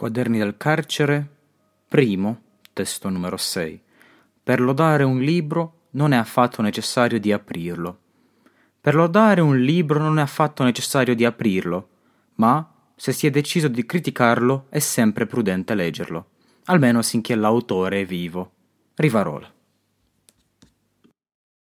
Quaderni del carcere, primo, testo numero 6. Per lodare un libro non è affatto necessario di aprirlo. Per lodare un libro non è affatto necessario di aprirlo, ma se si è deciso di criticarlo è sempre prudente leggerlo, almeno sinché l'autore è vivo. Rivarola.